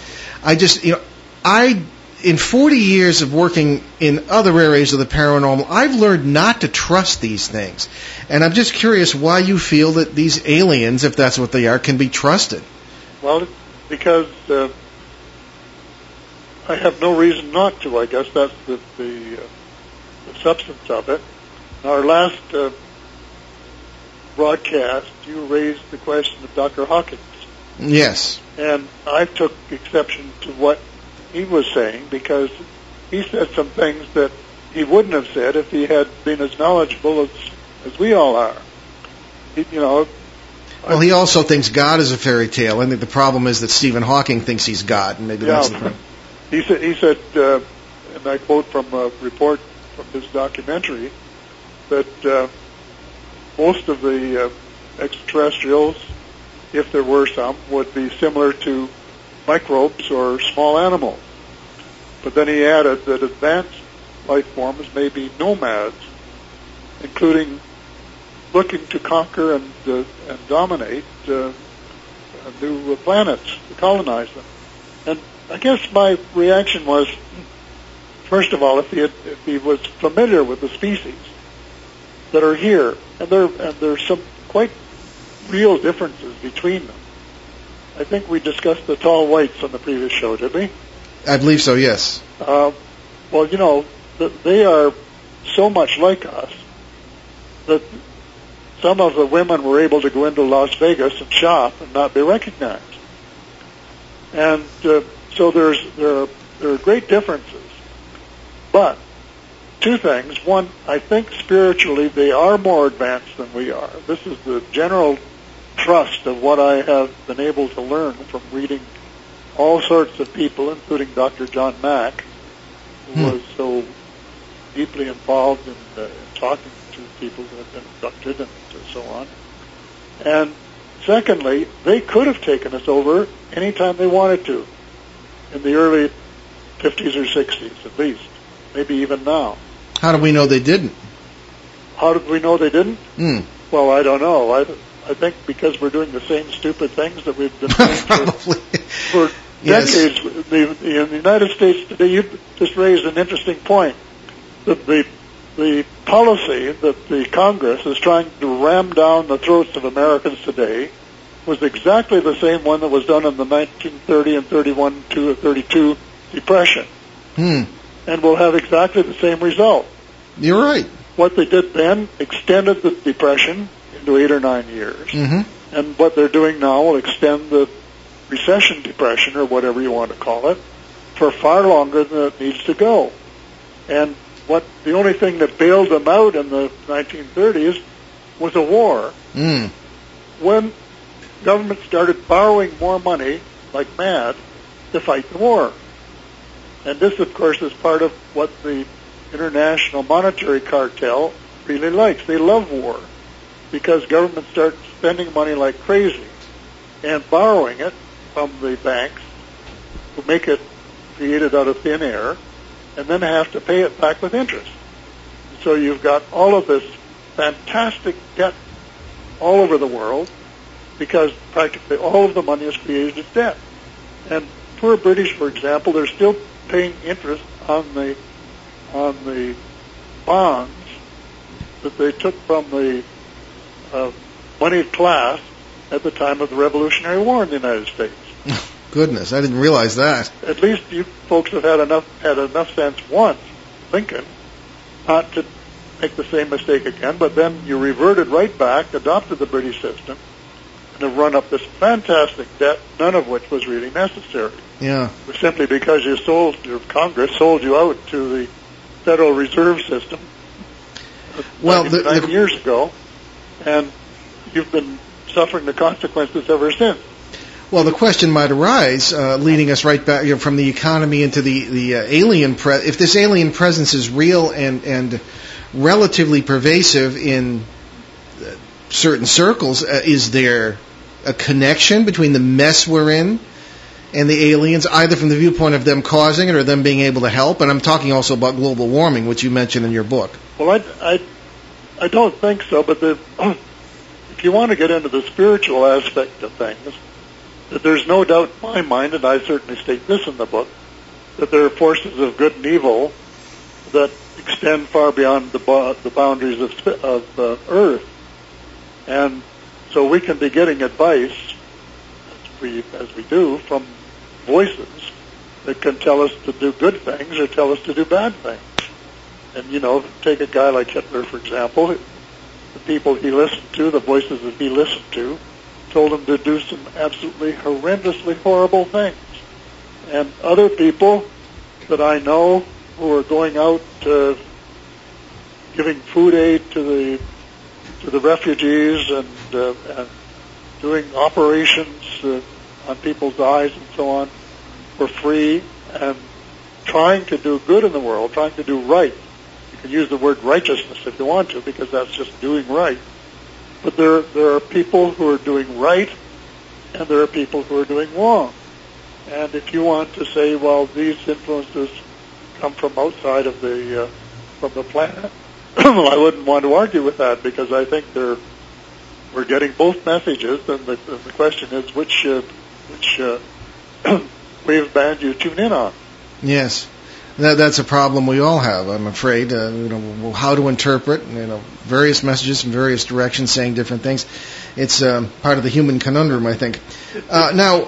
Speaker 2: I just, you know, I in 40 years of working in other areas of the paranormal, I've learned not to trust these things. And I'm just curious why you feel that these aliens, if that's what they are, can be trusted.
Speaker 4: Well, because uh, I have no reason not to. I guess that's the the, uh, the substance of it. In our last uh, broadcast, you raised the question of Dr. Hawkins,
Speaker 2: Yes.
Speaker 4: and I took exception to what he was saying because he said some things that he wouldn't have said if he had been as knowledgeable as as we all are. He, you know,
Speaker 2: Well, he also thinks God is a fairy tale. I think the problem is that Stephen Hawking thinks he's God, and maybe that's the problem.
Speaker 4: He said, he said, uh, and I quote from a report from his documentary, that uh, most of the uh, extraterrestrials, if there were some, would be similar to microbes or small animals. But then he added that advanced life forms may be nomads, including looking to conquer and uh, and dominate uh, new planets to colonize them. And I guess my reaction was, first of all, if he had, if he was familiar with the species that are here, and there and some quite real differences between them. I think we discussed the tall whites on the previous show, did we?
Speaker 2: I believe so. Yes.
Speaker 4: Uh, well, you know, th- they are so much like us that some of the women were able to go into Las Vegas and shop and not be recognized. And uh, so there's there are, there are great differences. But two things. One, I think spiritually they are more advanced than we are. This is the general trust of what I have been able to learn from reading all sorts of people, including Dr. John Mack, who
Speaker 2: Hmm.
Speaker 4: was so deeply involved in, uh, in talking to people who have been abducted and so on. And secondly, they could have taken us over anytime they wanted to, in the early 50s or 60s at least, maybe even now.
Speaker 2: How do we know they didn't?
Speaker 4: How did we know they didn't?
Speaker 2: Hmm.
Speaker 4: Well, I don't know. I, I think because we're doing the same stupid things that we've been doing for, for
Speaker 2: Yes.
Speaker 4: decades. The, the, in the United States today, you just raised an interesting point. That the the policy that the Congress is trying to ram down the throats of Americans today was exactly the same one that was done in the 1930 and 31 to 32 depression,
Speaker 2: Hmm.
Speaker 4: and will have exactly the same result.
Speaker 2: You're right.
Speaker 4: what they did then extended the depression into eight or nine years,
Speaker 2: hmm
Speaker 4: and what they're doing now will extend the recession depression or whatever you want to call it for far longer than it needs to go. And what the only thing that bailed them out in the 1930s was a war.
Speaker 2: Mm.
Speaker 4: When government started borrowing more money like mad to fight the war. And this, of course, is part of what the international monetary cartel really likes. They love war because governments start spending money like crazy and borrowing it from the banks who make it created out of thin air and then have to pay it back with interest. So you've got all of this fantastic debt all over the world because practically all of the money is created as debt. And poor British, for example, they're still paying interest on the on the bonds that they took from the uh, moneyed class at the time of the Revolutionary War in the United States.
Speaker 2: Goodness, I didn't realize that.
Speaker 4: At least you folks have had enough had enough sense once, Lincoln, not to make the same mistake again. But then you reverted right back, adopted the British system, and have run up this fantastic debt, none of which was really necessary.
Speaker 2: Yeah.
Speaker 4: Simply because you sold your Congress sold you out to the Federal Reserve System.
Speaker 2: Well,
Speaker 4: 90
Speaker 2: the- the-
Speaker 4: years ago, and you've been suffering the consequences ever since.
Speaker 2: Well, the question might arise, uh, leading us right back you know, from the economy into the the uh, alien. Pre- if this alien presence is real and and relatively pervasive in uh, certain circles, uh, is there a connection between the mess we're in and the aliens, either from the viewpoint of them causing it or them being able to help? And I'm talking also about global warming, which you mentioned in your book.
Speaker 4: Well, I, I, I don't think so, but the, if you want to get into the spiritual aspect of things, that there's no doubt in my mind, and I certainly state this in the book, that there are forces of good and evil that extend far beyond the, the boundaries of, of uh, Earth. And so we can be getting advice, as we, as we do, from voices that can tell us to do good things or tell us to do bad things. And you know, take a guy like Hitler, for example. The people he listened to, the voices that he listened to, told him to do some absolutely horrendously horrible things. And other people that I know who are going out uh, giving food aid to the to the refugees and uh, and doing operations uh, on people's eyes and so on for free and trying to do good in the world, trying to do right. Can use the word righteousness if you want to, because that's just doing right. But there there are people who are doing right, and there are people who are doing wrong. And if you want to say, well, these influences come from outside of the uh, from the planet, I wouldn't want to argue with that because I think they're we're getting both messages, and the, and the question is which uh, which uh, wave band you tune in on.
Speaker 2: Yes. That, that's a problem we all have, I'm afraid. Uh, you know, how to interpret, you know, various messages from various directions saying different things. It's um, part of the human conundrum, I think. Uh, now,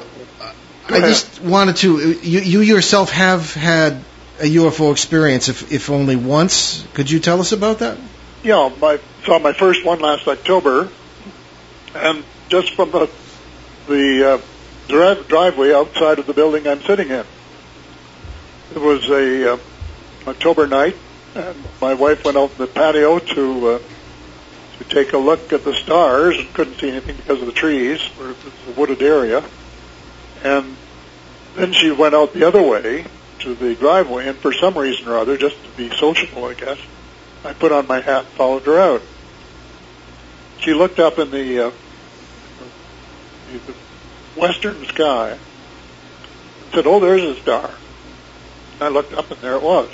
Speaker 2: I just wanted to. You, you yourself have had a UFO experience, if, if only once. Could you tell us about that?
Speaker 4: Yeah, my saw my first one last October, and just from the the uh, driveway outside of the building I'm sitting in. It was a uh, October night, and my wife went out in the patio to uh, to take a look at the stars and couldn't see anything because of the trees. Or a wooded area, and then she went out the other way to the driveway, and for some reason or other, just to be sociable, I guess, I put on my hat and followed her out. She looked up in the, uh, the western sky said, "Oh, there's a star." I looked up and there it was.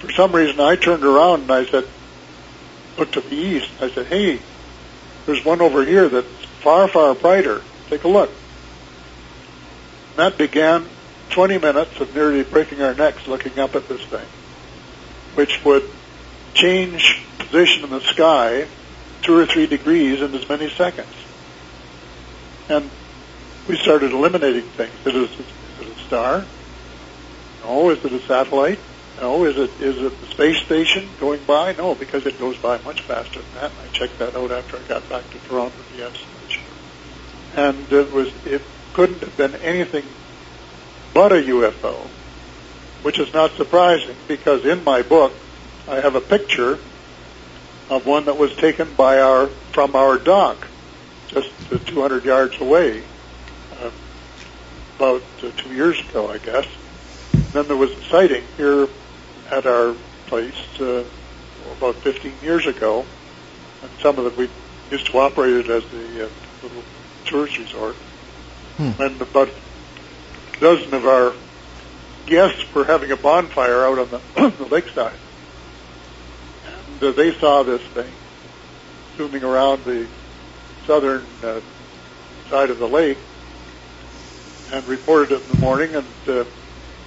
Speaker 4: For some reason, I turned around and I said, looked to the east. I said, "Hey, there's one over here that's far, far brighter. Take a look." And that began 20 minutes of nearly breaking our necks looking up at this thing, which would change position in the sky two or three degrees in as many seconds. And we started eliminating things. Is it a, a star? No. Is it a satellite? No, is it is it the space station going by? No, because it goes by much faster than that. And I checked that out after I got back to Toronto. Yes, and it was it couldn't have been anything but a UFO, which is not surprising because in my book I have a picture of one that was taken by our from our dock, just uh, 200 yards away, uh, about uh, two years ago, I guess. Then there was a sighting here at our place uh, about 15 years ago, and some of it we used to operate it as the uh, little tourist resort,
Speaker 2: Hmm.
Speaker 4: and about a dozen of our guests were having a bonfire out on the, the lakeside. And uh, they saw this thing zooming around the southern uh, side of the lake and reported it in the morning. And uh,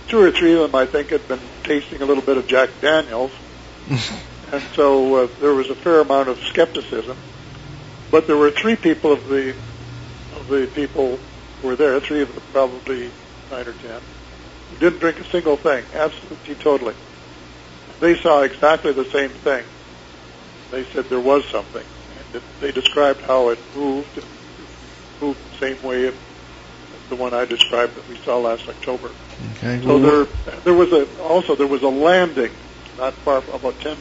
Speaker 4: two or three of them, I think, had been tasting a little bit of Jack Daniels. and so uh, there was a fair amount of skepticism. But there were three people of the of the people who were there, three of them probably nine or ten, who didn't drink a single thing, absolutely totally. They saw exactly the same thing. They said there was something, and it, they described how it moved, and moved the same way as the one I described that we saw last October.
Speaker 2: Okay.
Speaker 4: So
Speaker 2: well,
Speaker 4: there, there was a also there was a landing not far, about ten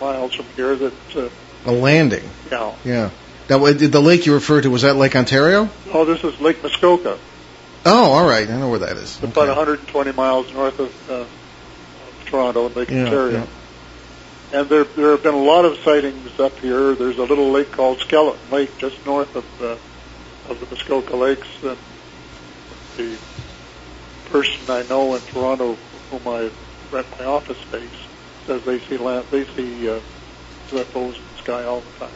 Speaker 4: miles from here. That uh,
Speaker 2: a landing.
Speaker 4: know,
Speaker 2: Yeah. That the lake you referred to was that Lake Ontario?
Speaker 4: oh, this is Lake Muskoka.
Speaker 2: Oh, all right. I know where that is.
Speaker 4: It's about 120 miles north of, uh, of Toronto and Lake
Speaker 2: Yeah,
Speaker 4: Ontario. And there, there have been a lot of sightings up here. There's a little lake called Skeleton Lake just north of, uh, of the Muskoka Lakes. And the person I know in Toronto, whom I rent my office space, says they see land, they see uh, UFOs in the sky all the time.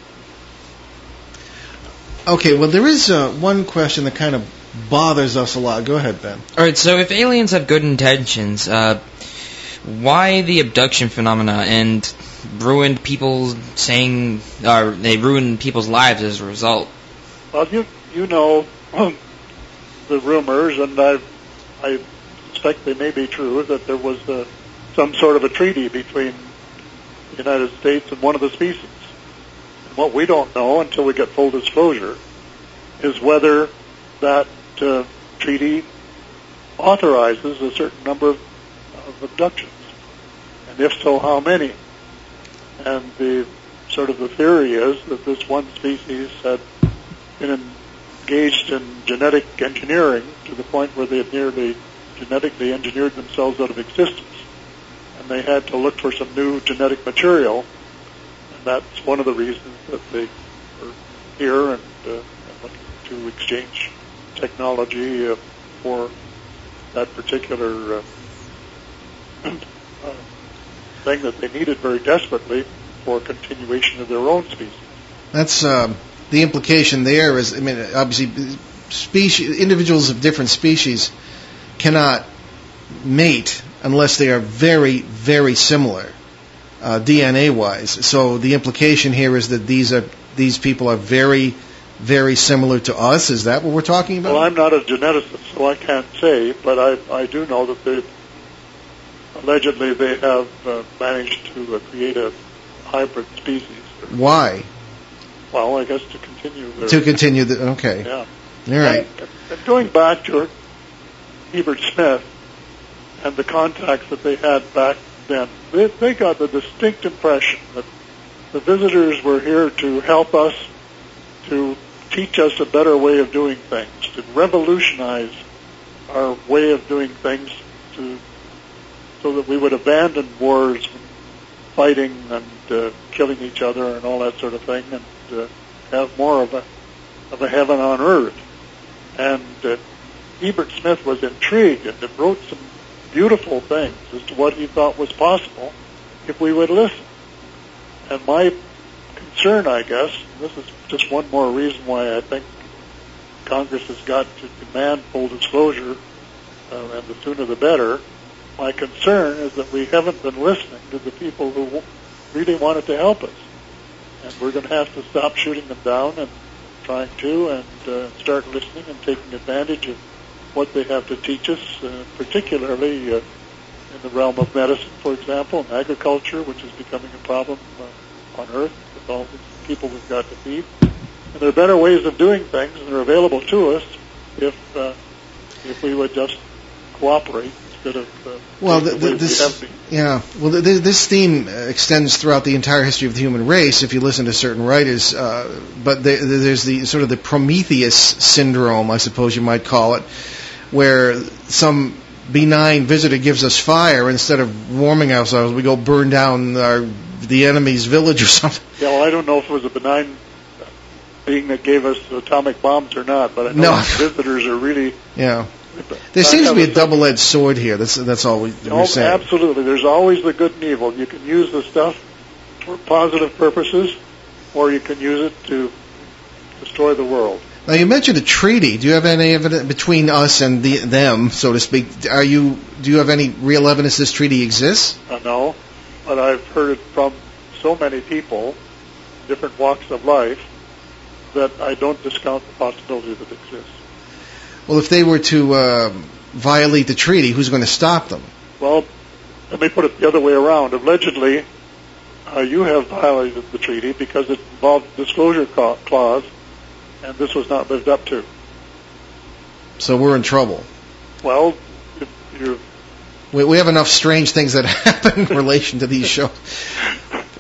Speaker 2: Okay. Well, there is uh, one question that kind of bothers us a lot. Go ahead, Ben.
Speaker 3: All right, so if aliens have good intentions, uh, why the abduction phenomena and ruined people saying, or they ruined people's lives as a result?
Speaker 4: Well, you you know the rumors, and I I suspect they may be true that there was uh, some sort of a treaty between the United States and one of the species. And what we don't know until we get full disclosure is whether that uh, treaty authorizes a certain number of, of abductions, and if so, how many. And the sort of the theory is that this one species had been engaged in genetic engineering to the point where they had nearly genetically engineered themselves out of existence. And they had to look for some new genetic material. And that's one of the reasons that they were here and, uh, to exchange technology uh, for that particular uh, uh, thing that they needed very desperately for continuation of their own species.
Speaker 2: That's um, the implication there. Is I mean, obviously, species individuals of different species cannot mate unless they are very, very similar uh, DNA wise. So the implication here is that these are these people are very, very similar to us. Is that what we're talking about?
Speaker 4: Well, I'm not a geneticist, so I can't say, but I, I do know that they allegedly they have uh, managed to uh, create a hybrid species.
Speaker 2: Why?
Speaker 4: Well, I guess to continue their
Speaker 2: To continue the okay.
Speaker 4: yeah.
Speaker 2: All right.
Speaker 4: And, and going back to Wilbert Smith and the contacts that they had back then, they, they got the distinct impression that the visitors were here to help us, to teach us a better way of doing things, to revolutionize our way of doing things, to so that we would abandon wars, fighting and uh, killing each other and all that sort of thing, and uh, have more of a of a heaven on earth. And uh, Wilbert Smith was intrigued and wrote some beautiful things as to what he thought was possible if we would listen. And my concern, I guess, this is just one more reason why I think Congress has got to demand full disclosure, uh, and the sooner the better. My concern is that we haven't been listening to the people who really wanted to help us. And we're going to have to stop shooting them down and trying to and uh, start listening and taking advantage of what they have to teach us, uh, particularly uh, in the realm of medicine, for example, and agriculture, which is becoming a problem uh, on Earth with all the people we've got to feed. And there are better ways of doing things, and they're available to us if uh, if we would just cooperate instead of uh,
Speaker 2: Well, the,
Speaker 4: the
Speaker 2: the,
Speaker 4: ways we have
Speaker 2: this yeah. Well, the, this theme extends throughout the entire history of the human race. If you listen to certain writers, uh, but there, there's the sort of the Prometheus syndrome, I suppose you might call it, where some benign visitor gives us fire instead of warming ourselves, we go burn down our the enemy's village or something.
Speaker 4: Yeah, well, I don't know if it was a benign being that gave us atomic bombs or not, but I know
Speaker 2: No.
Speaker 4: visitors are really.
Speaker 2: Yeah. There seems to be a double-edged sword here. That's that's all we,
Speaker 4: Oh,
Speaker 2: we're saying.
Speaker 4: absolutely. There's always the good and evil. You can use the stuff for positive purposes, or you can use it to destroy the world.
Speaker 2: Now you mentioned a treaty. Do you have any evidence between us and the, them, so to speak? Are you do you have any real evidence this treaty exists?
Speaker 4: Uh, I know, but I've heard it from so many people, different walks of life, that I don't discount the possibility that it exists.
Speaker 2: Well, if they were to uh, violate the treaty, who's going to stop them?
Speaker 4: Well, let me put it the other way around. Allegedly, uh, you have violated the treaty because it involved a disclosure clause, and this was not lived up to.
Speaker 2: So we're in trouble.
Speaker 4: Well, if you're
Speaker 2: We, we have enough strange things that happen in relation to these shows.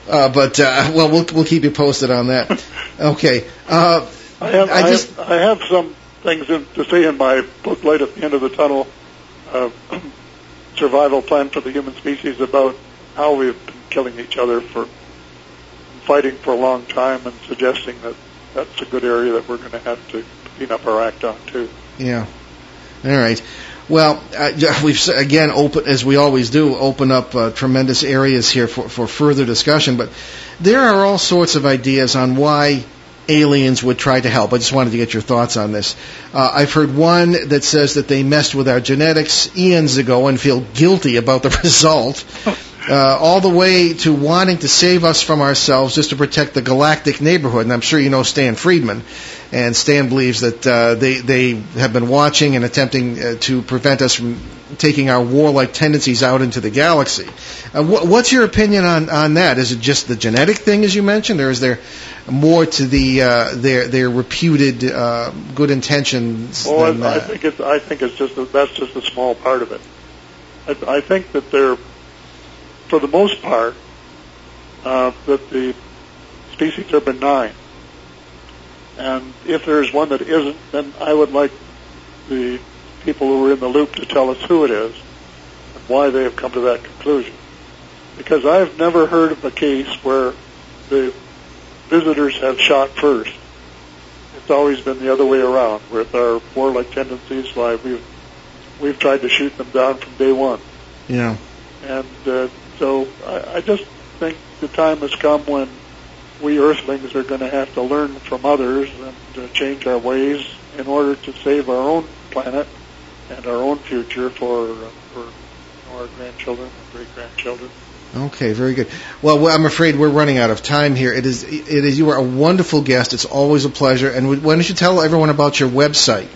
Speaker 2: Uh, but uh, well, we'll we'll keep you posted on that. Okay. Uh,
Speaker 4: I have,
Speaker 2: I
Speaker 4: I,
Speaker 2: just-
Speaker 4: have, I have some things in, to say in my book, Light at the End of the Tunnel, uh, Survival Plan for the Human Species, about how we've been killing each other for fighting for a long time and suggesting that that's a good area that we're going to have to clean up our act on, too.
Speaker 2: Yeah. All right. Well, uh, we've again open as we always do open up uh, tremendous areas here for, for further discussion. But there are all sorts of ideas on why aliens would try to help. I just wanted to get your thoughts on this. Uh, I've heard one that says that they messed with our genetics eons ago and feel guilty about the result. Uh, all the way to wanting to save us from ourselves just to protect the galactic neighborhood. And I'm sure you know Stan Friedman. And Stan believes that uh, they they have been watching and attempting uh, to prevent us from taking our warlike tendencies out into the galaxy. Uh, wh- what's your opinion on, on that? Is it just the genetic thing, as you mentioned, or is there more to the uh, their their reputed uh, good intentions
Speaker 4: Well,
Speaker 2: than
Speaker 4: I, I think it's I think it's just a, that's just a small part of it. I, I think that they're, for the most part, uh, that the species are benign, and if there is one that isn't, then I would like the people who are in the loop to tell us who it is and why they have come to that conclusion. Because I've never heard of a case where the visitors have shot first it's always been the other way around. With our warlike tendencies, why we've we've tried to shoot them down from day one.
Speaker 2: Yeah.
Speaker 4: And uh, so I, I just think the time has come when we Earthlings are going to have to learn from others and uh, change our ways in order to save our own planet and our own future for uh, for our grandchildren and great grandchildren.
Speaker 2: Okay, very good. Well, I'm afraid we're running out of time here. It is, it is. You are a wonderful guest. It's always a pleasure. And why don't you tell everyone about your website?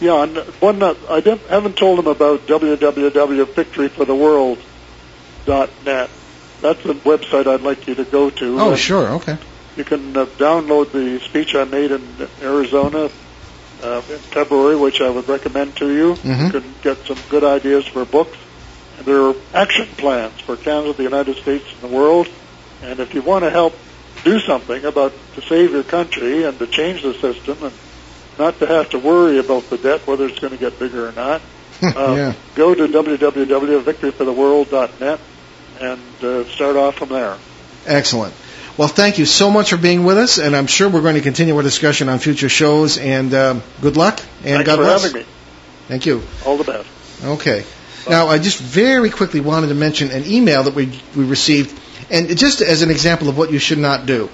Speaker 4: Yeah, and one that I didn't, haven't told them about www.victoryfortheworld.net. That's the website I'd like you to go to.
Speaker 2: Oh,
Speaker 4: And
Speaker 2: sure. Okay.
Speaker 4: You can uh, download the speech I made in Arizona uh, in February, which I would recommend to you.
Speaker 2: Mhm.
Speaker 4: You can get some good ideas for books. There are action plans for Canada, the United States, and the world. And if you want to help do something about to save your country and to change the system and not to have to worry about the debt, whether it's going to get bigger or not, uh,
Speaker 2: yeah.
Speaker 4: go to www.victoryfortheworld.net and uh, start off from there.
Speaker 2: Excellent. Well, thank you so much for being with us, and I'm sure we're going to continue our discussion on future shows. And um, good luck, and
Speaker 4: Thanks
Speaker 2: God
Speaker 4: for
Speaker 2: bless.
Speaker 4: having me.
Speaker 2: Thank you.
Speaker 4: All the best.
Speaker 2: Okay. Now, I just very quickly wanted to mention an email that we we received, and just as an example of what you should not do.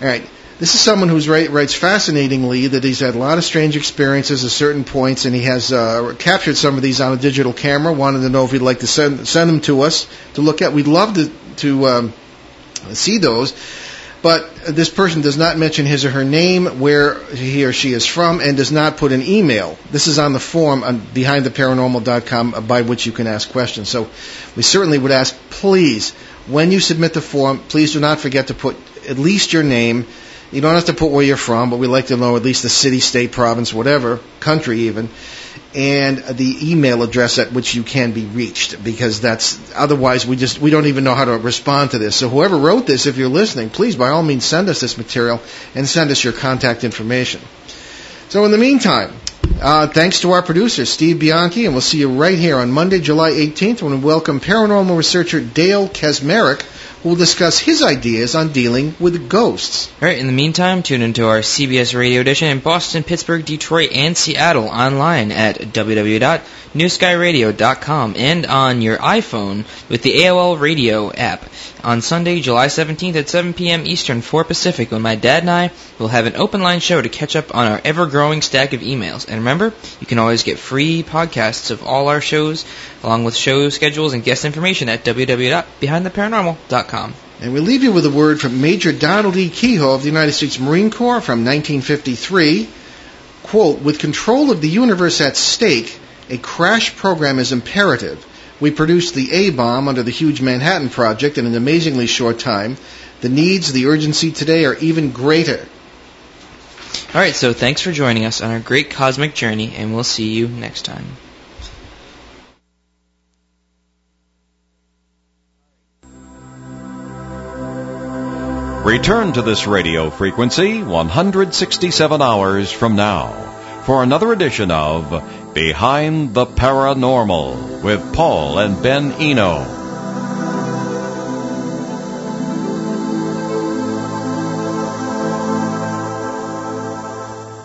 Speaker 2: All right. This is someone who writes fascinatingly that he's had a lot of strange experiences at certain points, and he has uh, captured some of these on a digital camera. Wanted to know if he'd like to send send them to us to look at. We'd love to to um, see those. But this person does not mention his or her name, where he or she is from, and does not put an email. This is on the form on behindtheparanormal.com by which you can ask questions. So we certainly would ask, please, when you submit the form, please do not forget to put at least your name. You don't have to put where you're from, but we like to know at least the city, state, province, whatever, country even, and the email address at which you can be reached because that's otherwise we just we don't even know how to respond to this. So whoever wrote this, if you're listening, please by all means send us this material and send us your contact information. So in the meantime, uh, thanks to our producer, Steve Bianchi, and we'll see you right here on Monday, July 18th when we welcome paranormal researcher Dale Kaczmarek, will discuss his ideas on dealing with ghosts.
Speaker 3: All right. In the meantime, tune into our CBS radio edition in Boston, Pittsburgh, Detroit, and Seattle online at www.newskyradio.com and on your iPhone with the AOL Radio app. On Sunday, July 17th at 7 p.m. Eastern, 4 Pacific, when my dad and I will have an open line show to catch up on our ever-growing stack of emails. And remember, you can always get free podcasts of all our shows, along with show schedules and guest information at www.behindtheparanormal.com.
Speaker 2: And we leave you with a word from Major Donald E. Keyhoe of the United States Marine Corps from 1953. Quote, with control of the universe at stake, a crash program is imperative. We produced the A-bomb under the huge Manhattan Project in an amazingly short time. The needs, the urgency today are even greater.
Speaker 3: All right, so thanks for joining us on our great cosmic journey, and we'll see you next time.
Speaker 1: Return to this radio frequency 167 hours from now for another edition of Behind the Paranormal with Paul and Ben Eno.